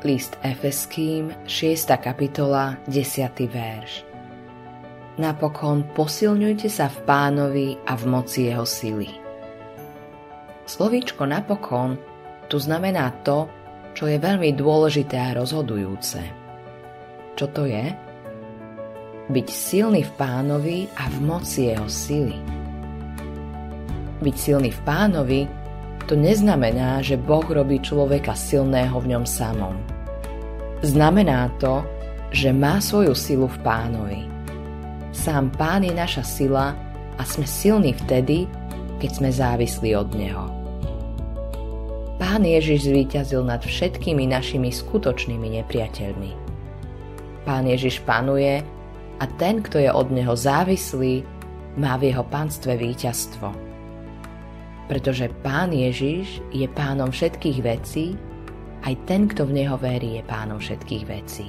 List Efeským, 6. kapitola, 10. verš. Napokon posilňujte sa v pánovi a v moci jeho sily. Slovíčko napokon tu znamená to, čo je veľmi dôležité a rozhodujúce. Čo to je? Byť silný v pánovi a v moci jeho sily. Byť silný v pánovi to neznamená, že Boh robí človeka silného v ňom samom. Znamená to, že má svoju silu v pánovi. Sám pán je naša sila a sme silní vtedy, keď sme závislí od neho. Pán Ježiš zvíťazil nad všetkými našimi skutočnými nepriateľmi. Pán Ježiš panuje a ten, kto je od neho závislý, má v jeho pánstve víťazstvo pretože Pán Ježiš je pánom všetkých vecí, aj ten, kto v Neho verí, je pánom všetkých vecí.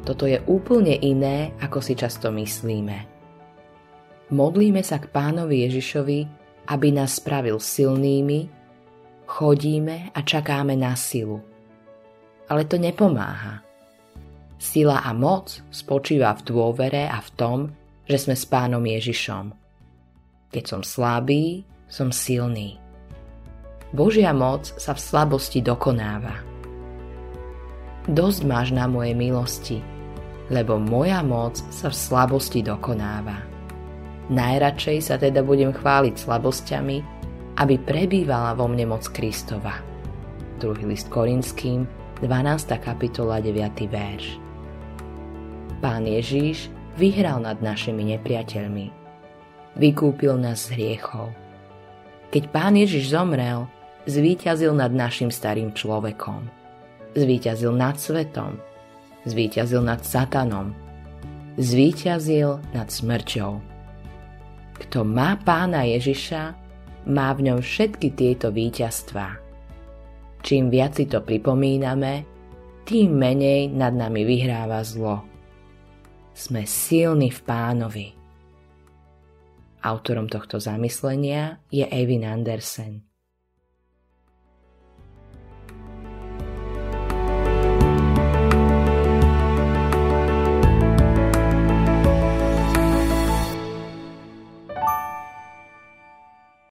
Toto je úplne iné, ako si často myslíme. Modlíme sa k pánovi Ježišovi, aby nás spravil silnými, chodíme a čakáme na silu. Ale to nepomáha. Sila a moc spočíva v dôvere a v tom, že sme s pánom Ježišom – keď som slabý, som silný. Božia moc sa v slabosti dokonáva. Dosť máš na mojej milosti, lebo moja moc sa v slabosti dokonáva. Najradšej sa teda budem chváliť slabosťami, aby prebývala vo mne moc Kristova. Druhý list Korinským, 12. kapitola, 9. verš. Pán Ježíš vyhral nad našimi nepriateľmi vykúpil nás z hriechov. Keď Pán Ježiš zomrel, zvíťazil nad našim starým človekom. Zvíťazil nad svetom. Zvíťazil nad satanom. Zvíťazil nad smrťou. Kto má Pána Ježiša, má v ňom všetky tieto víťazstvá. Čím viac si to pripomíname, tým menej nad nami vyhráva zlo. Sme silní v pánovi. Autorom tohto zamyslenia je Evin Andersen.